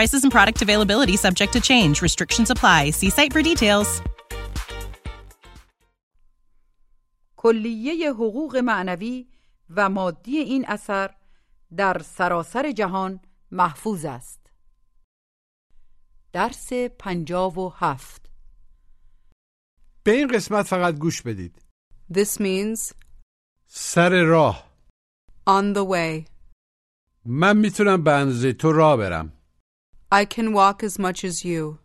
Prices and product availability subject to change. Restrictions apply. See site for details. کلیه حقوق معنوی و مادی این اثر در سراسر جهان محفوظ است درس پنجاب و هفت به این قسمت فقط گوش بدید This means سر راه on the way. من می‌تونم به اندازه تو راه برم I can walk as much as you.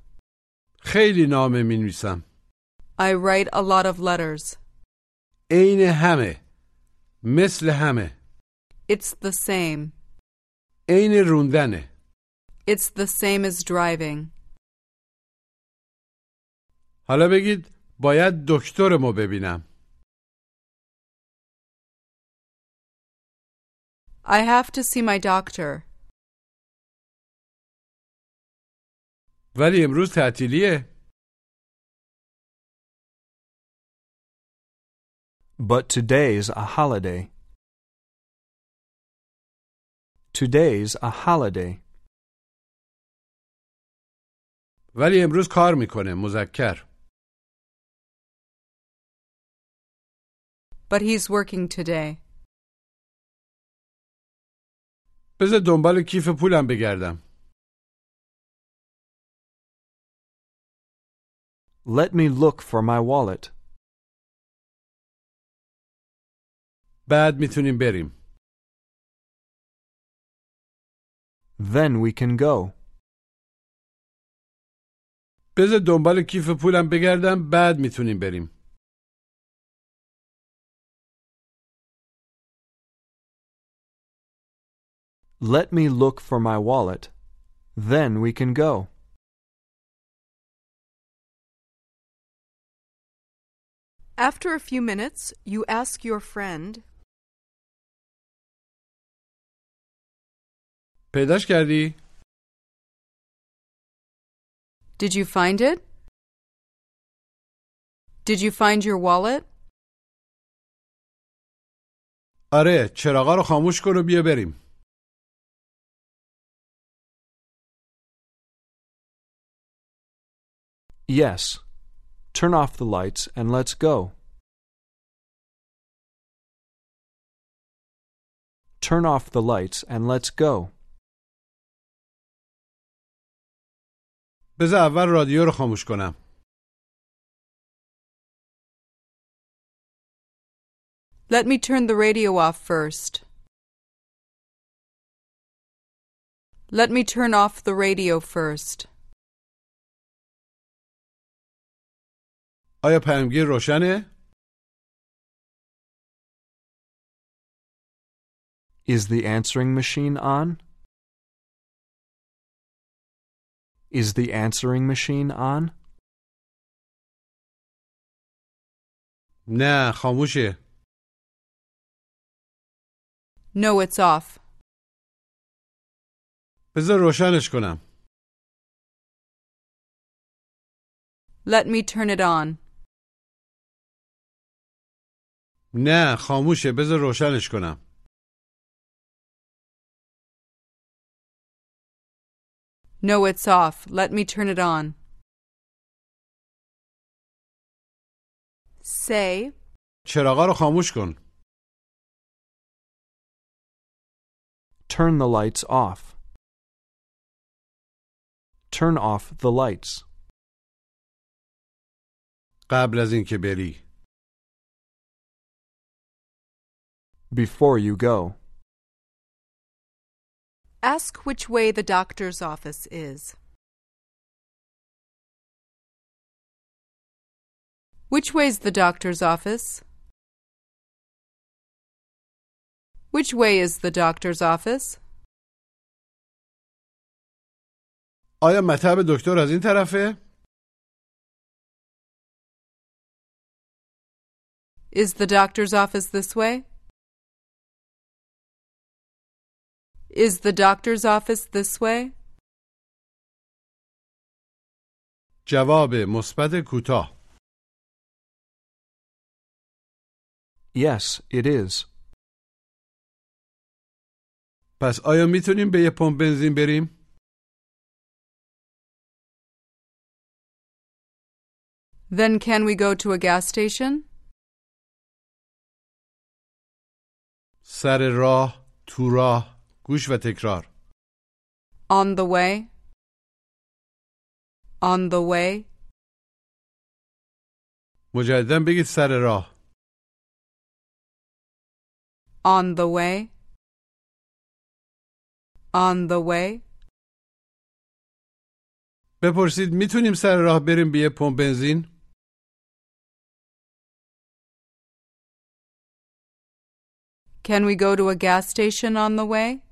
خیلی نامه می نویسم I write a lot of letters. عین همه مثل همه It's the same. عین روندنه It's the same as driving. حالا بگید باید دکترمو ببینم I have to see my doctor. ولی امروز تعطیلیه But today's a holiday. Today's a holiday. ولی امروز کار می‌کنه مذکر But he's working today. بذار دنبال کیف پولم بگردم Let me look for my wallet. بعد میتونیم بریم Then we can go. بذار دنبال کیف پولم بگردم بعد میتونیم بریم Let me look for my wallet. Then we can go. After a few minutes, you ask your friend, پیداش کردی؟ Did you find it? Did you find your wallet? آره چراغا رو خاموش کن و بیا بریم Yes. Turn off the lights and let's go. Turn off the lights and let's go. بذار اول رادیو رو خاموش کنم Let me turn the radio off first. Let me turn off the radio first. آیا پیامگیر روشنه؟ Is the answering machine on? Is the answering machine on? نه خاموشه No, it's off. بذار روشنش کنم Let me turn it on. نه خاموشه بذار روشنش کنم No, it's off. Let me turn it on. Say, چراغا رو خاموش کن Turn the lights off. Turn off the lights. قبل از اینکه بری Before you go. ask which way the doctor's office is. Which way's the doctor's office? Which way is the doctor's office? آیا مطب دکتر از این طرفه؟ Is the doctor's office this way? Is the doctor's office this way? جواب مثبت کوتاه Yes, it is. پس آیا میتونیم به یه پمپ بنزین بریم؟ Then can we go to a gas station? سر راه، تو راه، گوش و تکرار On the way? On the way? مجددا بگید سر راه On the way? On the way? بپرسید می‌تونیم سر راه بریم به یه پمپ بنزین؟ Can we go to a gas station on the way?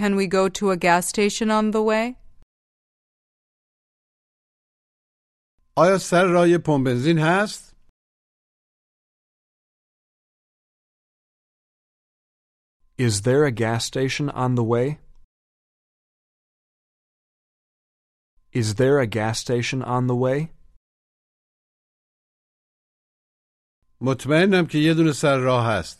Can we go to a gas station on the way? آیا سر راه یه پمپ بنزین هست؟ Is there a gas station on the way? Is there a gas station on the way? مطمئنم که یه دونه سر راه هست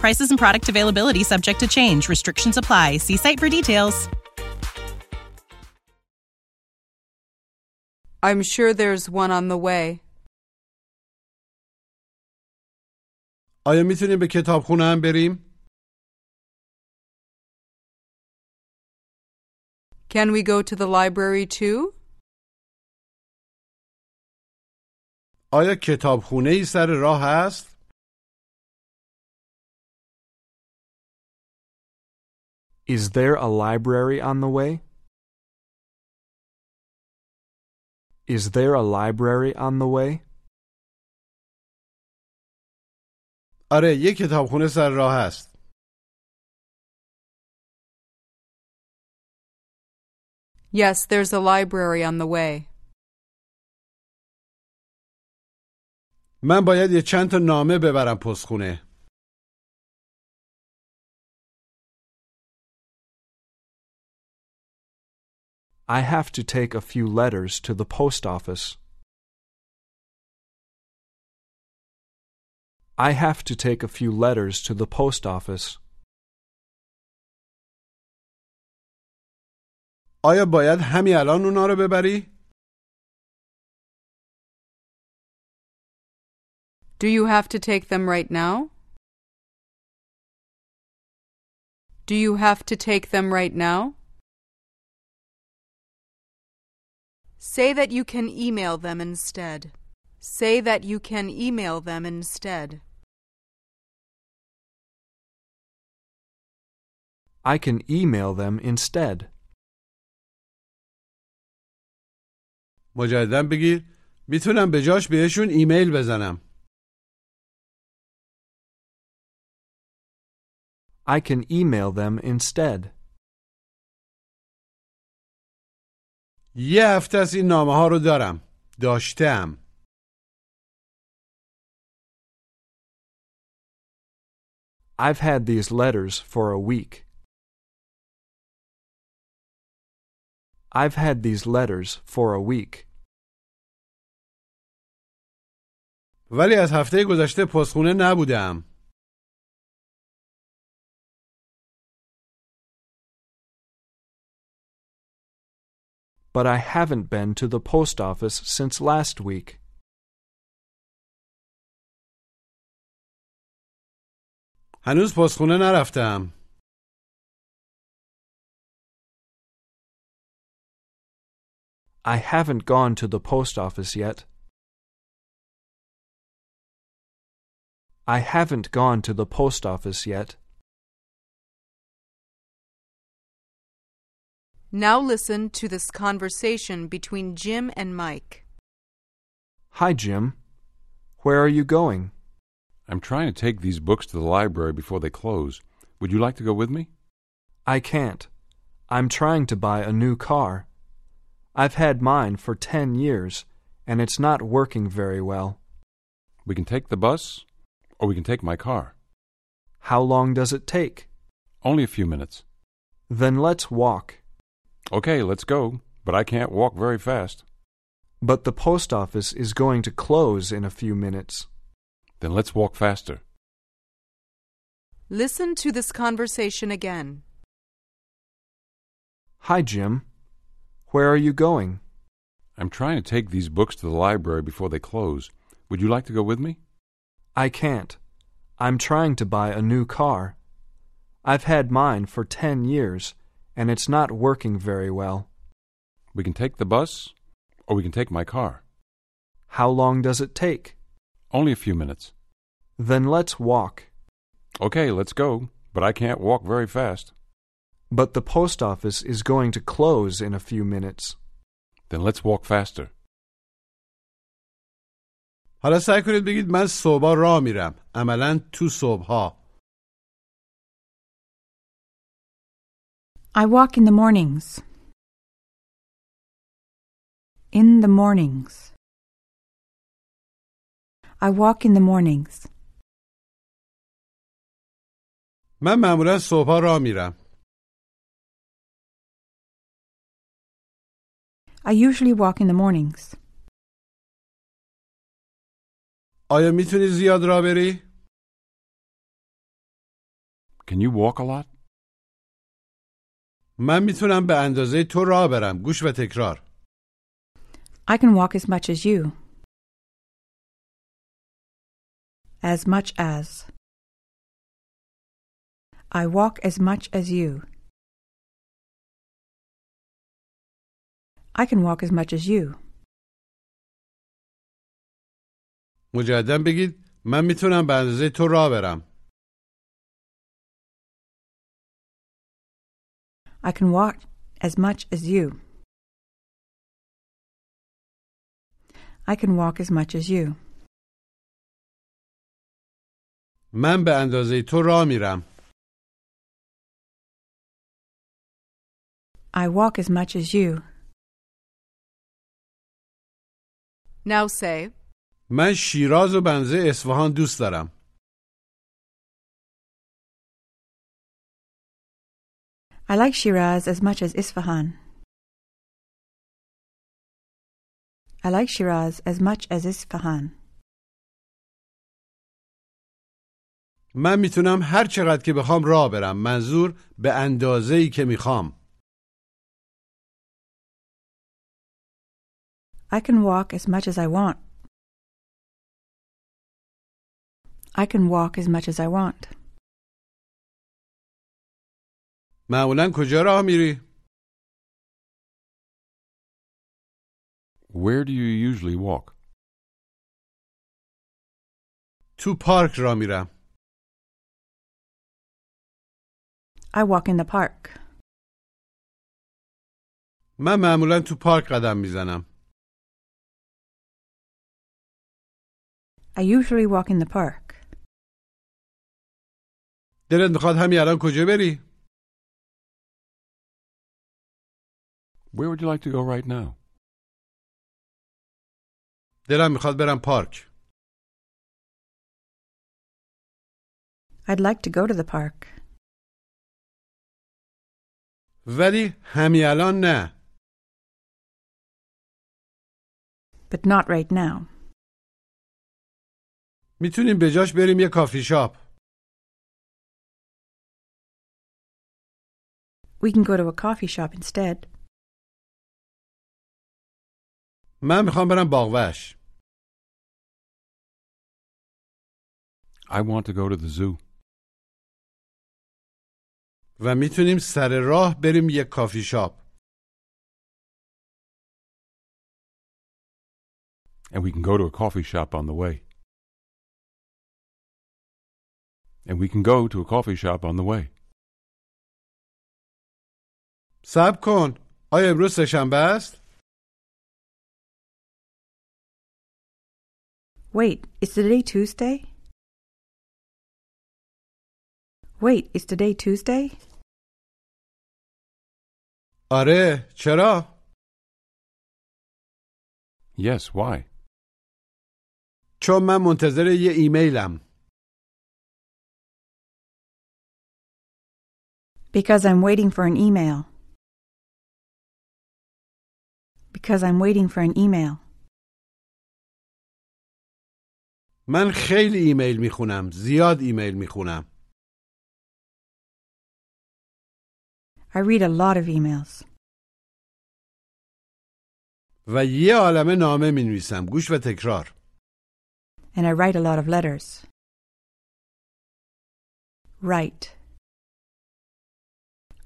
Prices and product availability subject to change. Restrictions apply. See site for details. I'm sure there's one on the way. آیا میتونیم به کتابخونه هم بریم؟ Can we go to the library too? آیا کتابخونه ای سر راه هست؟ Is there a library on the way? Is there a library on the way? آره یه کتابخونه سر راه هست Yes, there's a library on the way. من باید یه چند تا نامه ببرم پستخونه I have to take a few letters to the post office. I have to take a few letters to the post office. آیا باید همین الان اونا رو ببری؟ Do you have to take them right now? Do you have to take them right now? Say that you can email them instead. Say that you can email them instead. I can email them instead. مجددا بگیر میتونم به جاش بهشون ایمیل بزنم I can email them instead. یه هفته از این نامه ها رو دارم داشتم I've had these letters for a week. I've had these letters for a week. ولی از هفته گذشته پستخونه نبودم but I haven't been to the post office since last week. هنوز پستخونه نرفتم. I haven't gone to the post office yet. I haven't gone to the post office yet. Now listen to this conversation between Jim and Mike. Hi, Jim. Where are you going? I'm trying to take these books to the library before they close. Would you like to go with me? I can't. I'm trying to buy a new car. I've had mine for ten years, and it's not working very well. We can take the bus, or we can take my car. How long does it take? Only a few minutes. Then let's walk. Okay, let's go, but I can't walk very fast. But the post office is going to close in a few minutes. Then let's walk faster. Listen to this conversation again. Hi, Jim. Where are you going? I'm trying to take these books to the library before they close. Would you like to go with me? I can't. I'm trying to buy a new car. I've had mine for ten years, and it's not working very well. We can take the bus, or we can take my car. How long does it take? Only a few minutes. Then let's walk. Okay, let's go, but I can't walk very fast. But the post office is going to close in a few minutes. Then let's walk faster. حالا سعی کنید بگید من صبح راه میرم عملا تو صبح I walk in the mornings. In the mornings. I walk in the mornings. من معمولا صبح راه میرم I usually walk in the mornings. آیا میتونی زیاد راه بری؟ Can you walk a lot? من می‌تونم به اندازه تو راه برم گوش و تکرار I can walk as much as you. As much as. I walk as much as you. I can walk as much as you. مجددا بگید من می‌تونم به اندازه تو راه برم I can walk as much as you. I can walk as much as you. من به اندازه تو راه میرم I walk as much as you. Now say, من شیراز و بنزه اصفهان دوست دارم I like Shiraz as much as Isfahan. I like Shiraz as much as Isfahan. من میتونم هر چقدر که بخوام راه برم منظور به اندازه ای که میخوام I can walk as much as I want. I can walk as much as I want. معمولا کجا راه میری؟ Where do you usually walk? تو پارک راه میرم I walk in the park. من معمولا تو پارک قدم می‌زنم I usually walk in the park. دلت می‌خواد همین الان کجا بری؟ Where would you like to go right now? دلم میخواد برم پارک I'd like to go to the park. ولی همین الان نه But not right now. میتونیم به جاش بریم یه کافی شاپ We can go to a coffee shop instead. من می‌خوام برم باغوش I want to go to the zoo. و می‌تونیم سر راه بریم یه کافی شاپ And we can go to a coffee shop on the way. And we can go to a coffee shop on the way. صبر کن آیا امروز سهشنبه است؟ Wait, is today Tuesday? Wait, is today Tuesday? آره چرا؟ Yes, why? چون من منتظر یه ایمیلم Because I'm waiting for an email. Because I'm waiting for an email. من خیلی ایمیل می‌خونم زیاد ایمیل می‌خونم I read a lot of emails. و یه عالمه نامه می‌نویسم گوش و تکرار And I write a lot of letters. Write.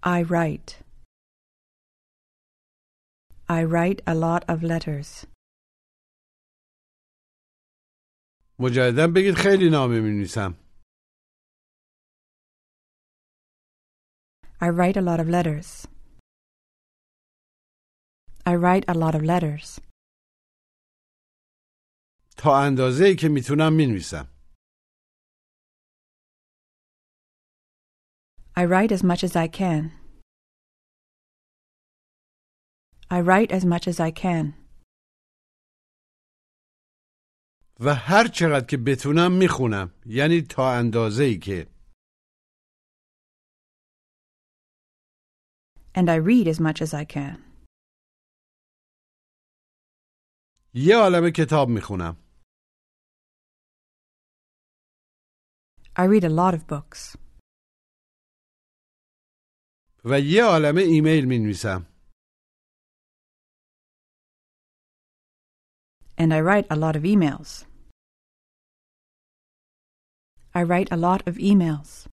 I write. I write a lot of letters. مجددا بگید خیلی نامه می‌نویسم I write a lot of letters. I write a lot of letters. تا اندازه ای که می‌تونم می‌نویسم I write as much as I can. I write as much as I can. و هر چقدر که بتونم می‌خونم یعنی تا اندازه ای که And I read as much as I can. یه عالمه کتاب می‌خونم I read a lot of books. و یه عالمه ایمیل می‌نویسم And I write a lot of emails. I write a lot of emails.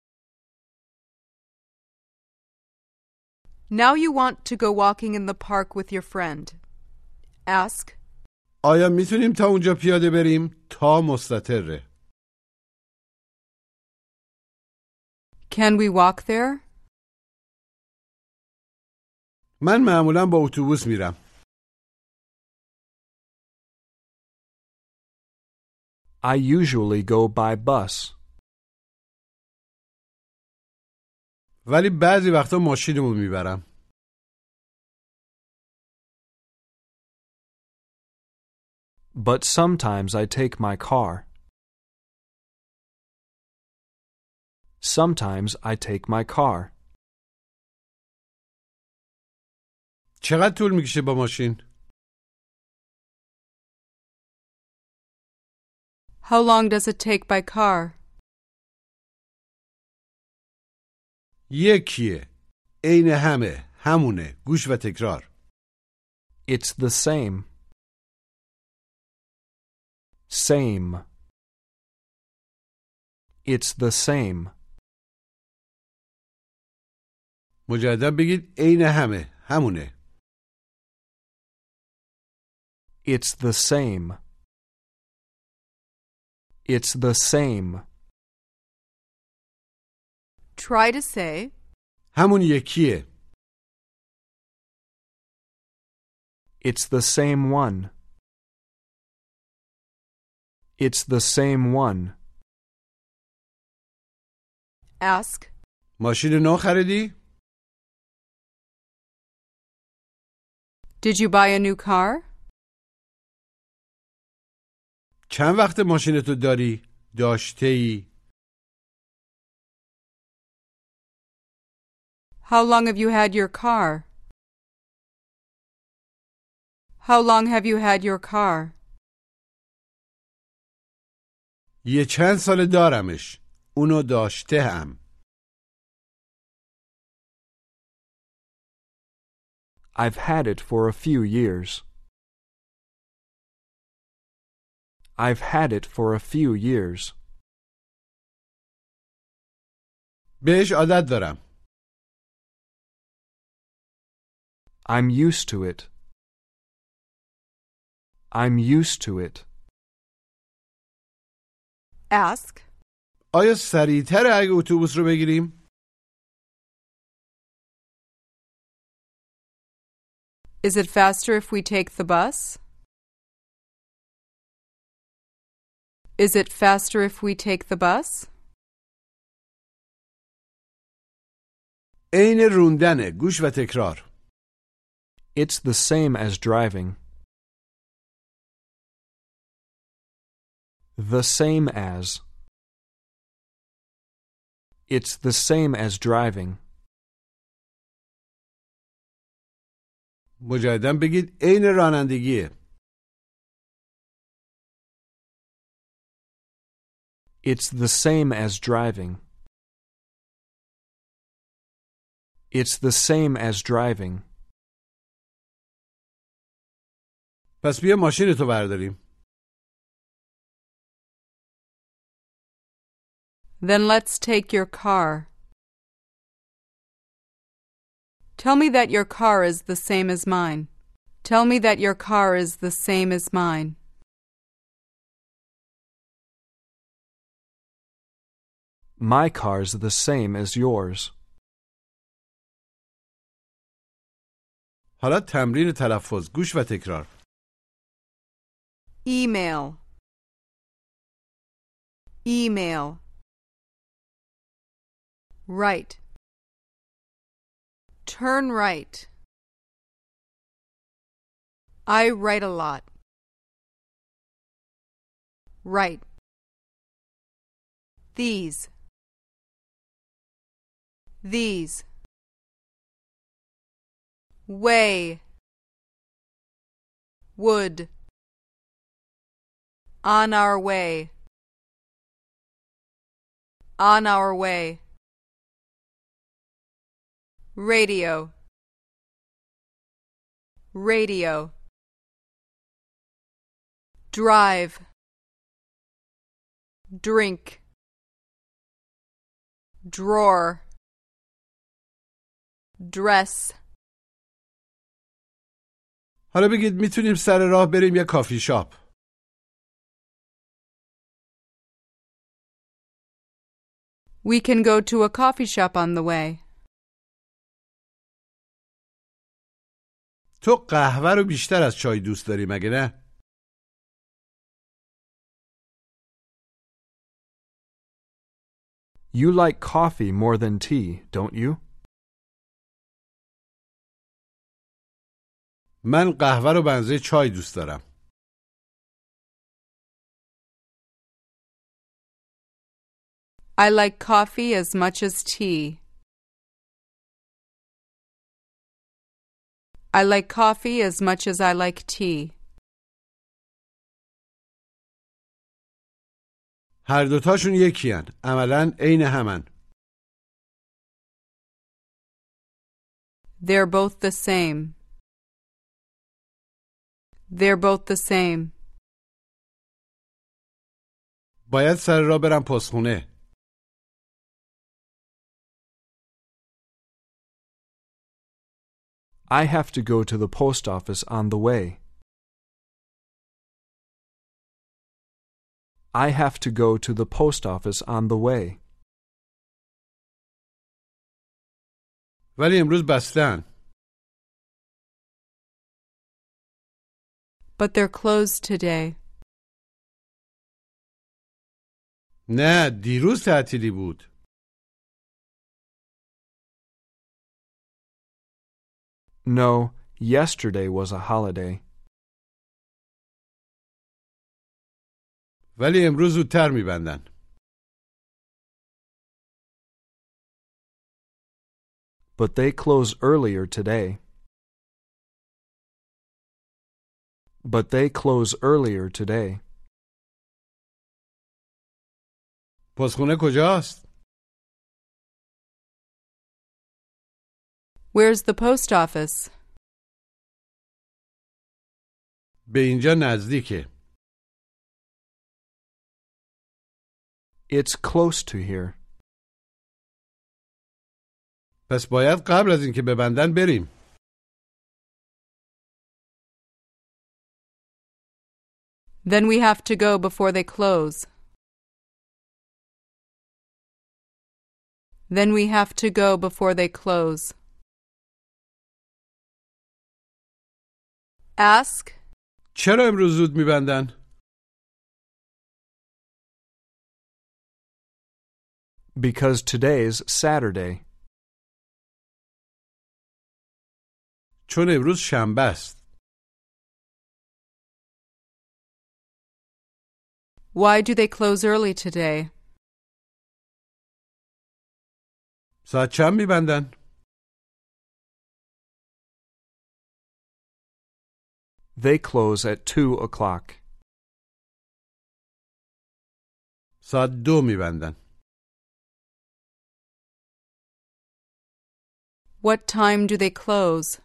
Now you want to go walking in the park with your friend. Ask, آیا میتونیم تا اونجا پیاده بریم؟ تا مستطره Can we walk there? من معمولا با اتوبوس میرم I usually go by bus. ولی بعضی وقتا ماشینمو میبرم But sometimes I take my car. Sometimes I take my car. چقدر طول میکشه با ماشین؟ How long does it take by car? یکیه عین همه همونه گوش و تکرار It's the same. Same. It's the same. مجدد بگید عین همه همونه It's the same. It's the same. Try to say, همون یکیه It's the same one. It's the same one. ask, ماشین نو خریدی؟ Did you buy a new car? چند وقت ماشینتو داری؟ داشته ای؟ How long have you had your car? How long have you had your car? یه چند سال دارمش اونو داشته هم I've had it for a few years. I've had it for a few years. بهش عادت دارم I'm used to it. I'm used to it. Ask, آیا سریعتر اگه اتوبوس رو بگیریم؟ Is it faster if we take the bus? Is it faster if we take the bus? عین روندنه گوش و تکرار It's the same as driving. The same as. It's the same as driving. مجددا بگید عین رانندگیه It's the same as driving. It's the same as driving. پس بیا ماشین تو برداریم Then let's take your car. Tell me that your car is the same as mine. Tell me that your car is the same as mine. My car's the same as yours. حالا تمرین تلفظ گوش و تکرار Email. Email. Right. Turn right. I write a lot. Right. These. These. Way. Would. On our way. On our way. Radio. Radio. Drive. Drink. Drawer Dress. حالا بگید میتونیم سر راه بریم یه کافی شاپ We can go to a coffee shop on the way. تو قهوه رو بیشتر از چای دوست داری مگه نه؟ You like coffee more than tea, don't you? من قهوه رو بنزه چای دوست دارم I like coffee as much as tea. I like coffee as much as I like tea. هر دوتاشون یکی هن. عملا عین همن They're both the same. They're both the same. باید سر راه برم پستخونه I have to go to the post office on the way. I have to go to the post office on the way. ولی امروز بستن But they're closed today. نه دیروز تعطیلی بود No, yesterday was a holiday. ولی امروز زودتر میبندن But they close earlier today. But they close earlier today. پستخونه کجاست؟ Where's the post office? به اینجا نزدیکه It's close to here. پس باید قبل از اینکه ببندن بریم Then we have to go before they close. Then we have to go before they close. Ask, چرا امروز زود میبندن؟ Because today's Saturday. چون امروز شنبه است. why do they close early today? ساعت چند میبندن؟ They close at two o'clock. ساعت دو میبندن. What time do they close?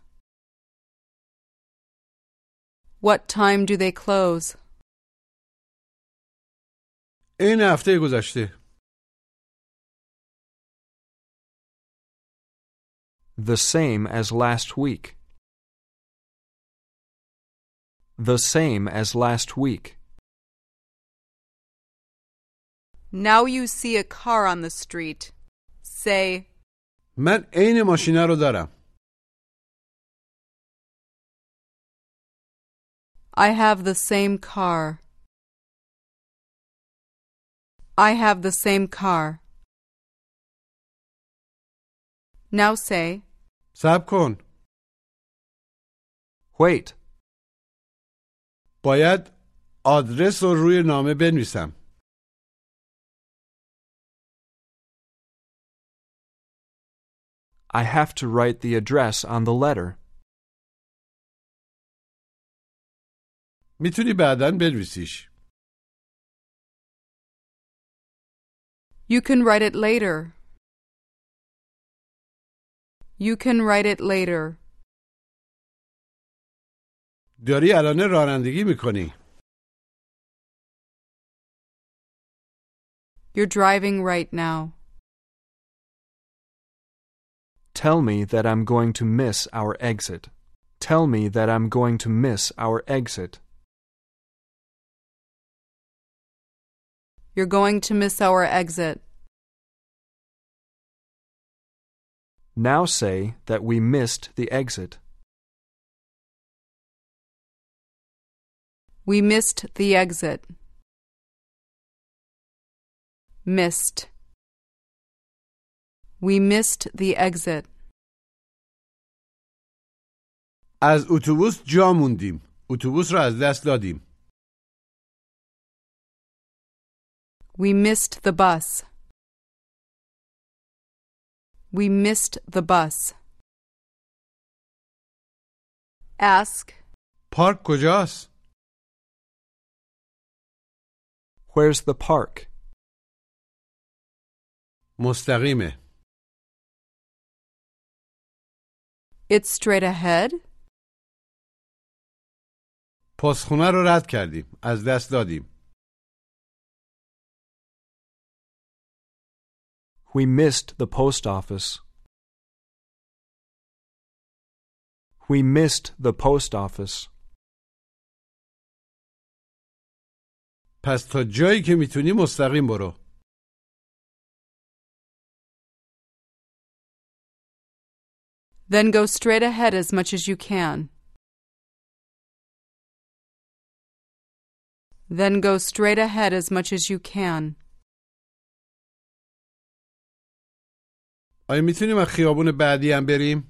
What time do they close? این هفته گذشته. The same as last week. The same as last week. Now you see a car on the street. Say, من عین ماشینه رو دارم. I have the same car. I have the same car. Now say, صبر کن. Wait. باید آدرس رو روی نامه بنویسم. I have to write the address on the letter. میتونی بعدا بنویسیش. You can write it later. You can write it later. داری الان رانندگی میکنی. You're driving right now. Tell me that I'm going to miss our exit. Tell me that I'm going to miss our exit. You're going to miss our exit. Now say that we missed the exit. We missed the exit. Missed. We missed the exit. از اتوبوس جا موندیم. اتوبوس رو از دست دادیم. We missed the bus. We missed the bus. Ask, پارک کجاست؟ Where's the park? مستقیمه. it's straight ahead? پستخونه رو رد کردیم. از دست دادیم. We missed the post office. We missed the post office. پس تا جایی که میتونی مستقیم برو. Then go straight ahead as much as you can. Then go straight ahead as much as you can. آیا می‌تونیم از خیابون بعدی هم بریم؟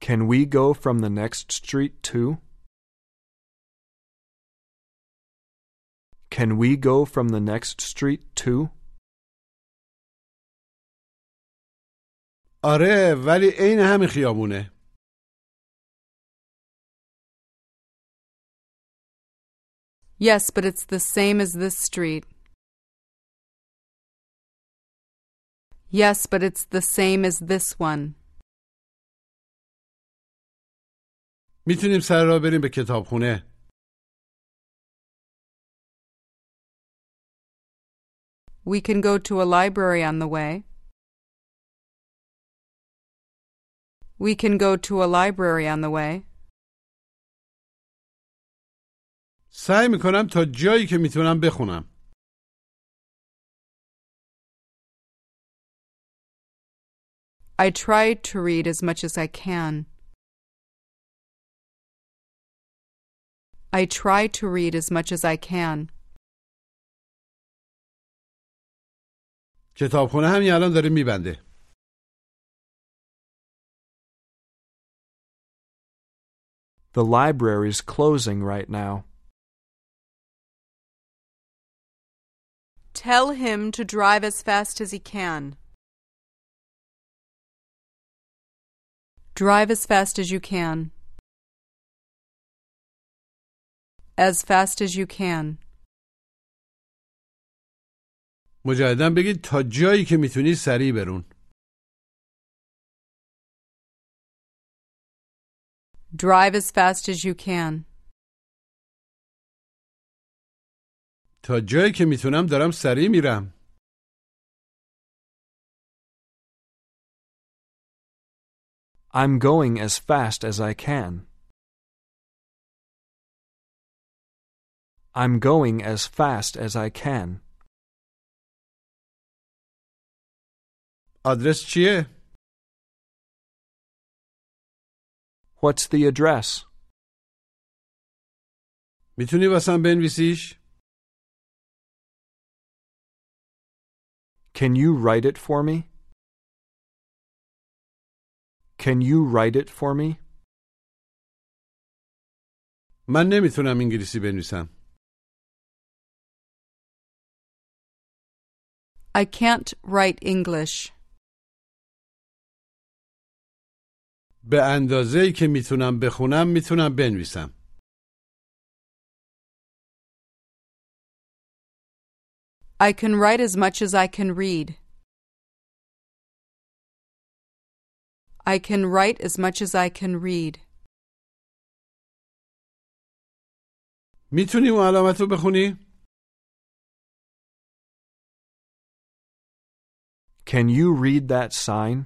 Can we go from the next street too? Can we go from the next street too? آره ولی عین همین خیابونه. Yes, but it's the same as this street. Yes, but it's the same as this one. میتونیم سر راه بریم به کتابخونه. We can go to a library on the way. We can go to a library on the way. سعی میکنم تا جایی که میتونم بخونم I try to read as much as I can. I try to read as much as I can. کتابخونه همین الان داره میبنده The library's closing right now. Tell him to drive as fast as he can. Drive as fast as you can. As fast as you can. مجددا بگید تا جایی که میتونی سریع برون Drive as fast as you can. تا جایی که می‌تونم دارم سریع میرم I'm going as fast as I can. I'm going as fast as I can. آدرس چیه؟ What's the address? می‌تونی واسم بنویسیش؟ Can you write it for me? Can you write it for me? من نمیتونم انگلیسی بنویسم I can't write English. به اندازه‌ای که میتونم بخونم میتونم بنویسم I can write as much as I can read. I can write as much as I can read. میتونی اون علامت رو بخونی؟ Can you read that sign?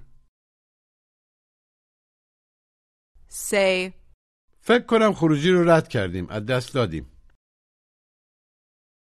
Say, فکر کنم خروجی رو رد کردیم از دست دادیم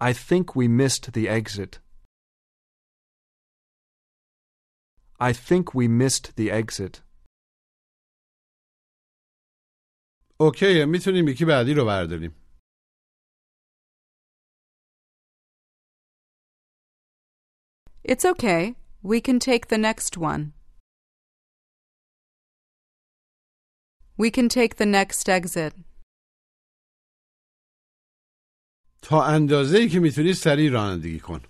I think we missed the exit. I think we missed the exit. اوکی میتونیم یکی بعدی رو برداریم It's okay. We can take the next one. We can take the next exit. تا اندازه‌ای که می‌تونی سریع رانندگی کن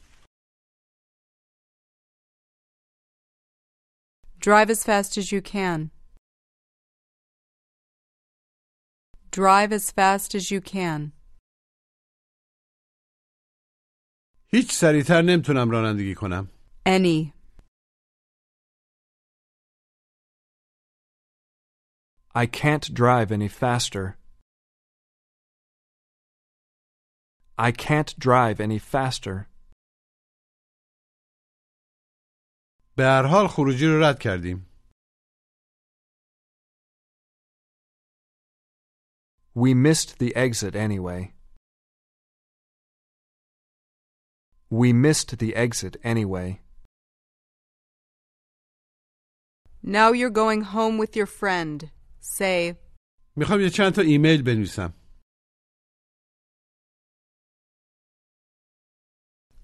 Drive as fast as you can. Drive as fast as you can. هیچ سریعتر نمی‌تونم رانندگی کنم Any. I can't drive any faster. I can't drive any faster. به هر حال خروجی رو رد کردیم We missed the exit anyway. We missed the exit anyway. Now you're going home with your friend. Say, میخوام یه چند تا ایمیل بنویسم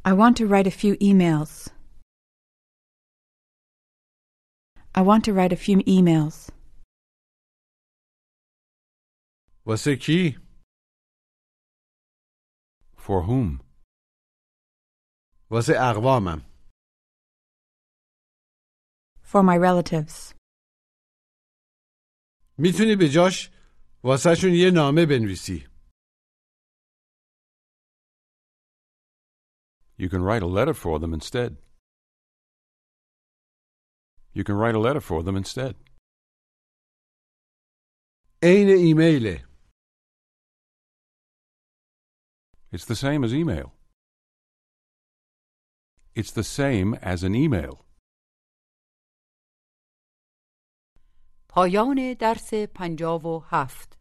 I want to write a few emails. I want to write a few emails. واسه کی؟ For whom? واسه اقوامم For my relatives. میتونی به جاش واسهشون یه نامه بنویسی You can write a letter for them instead. You can write a letter for them instead. عین ایمیله It's the same as email. It's the same as an email. پایان درس پنجاب و هفت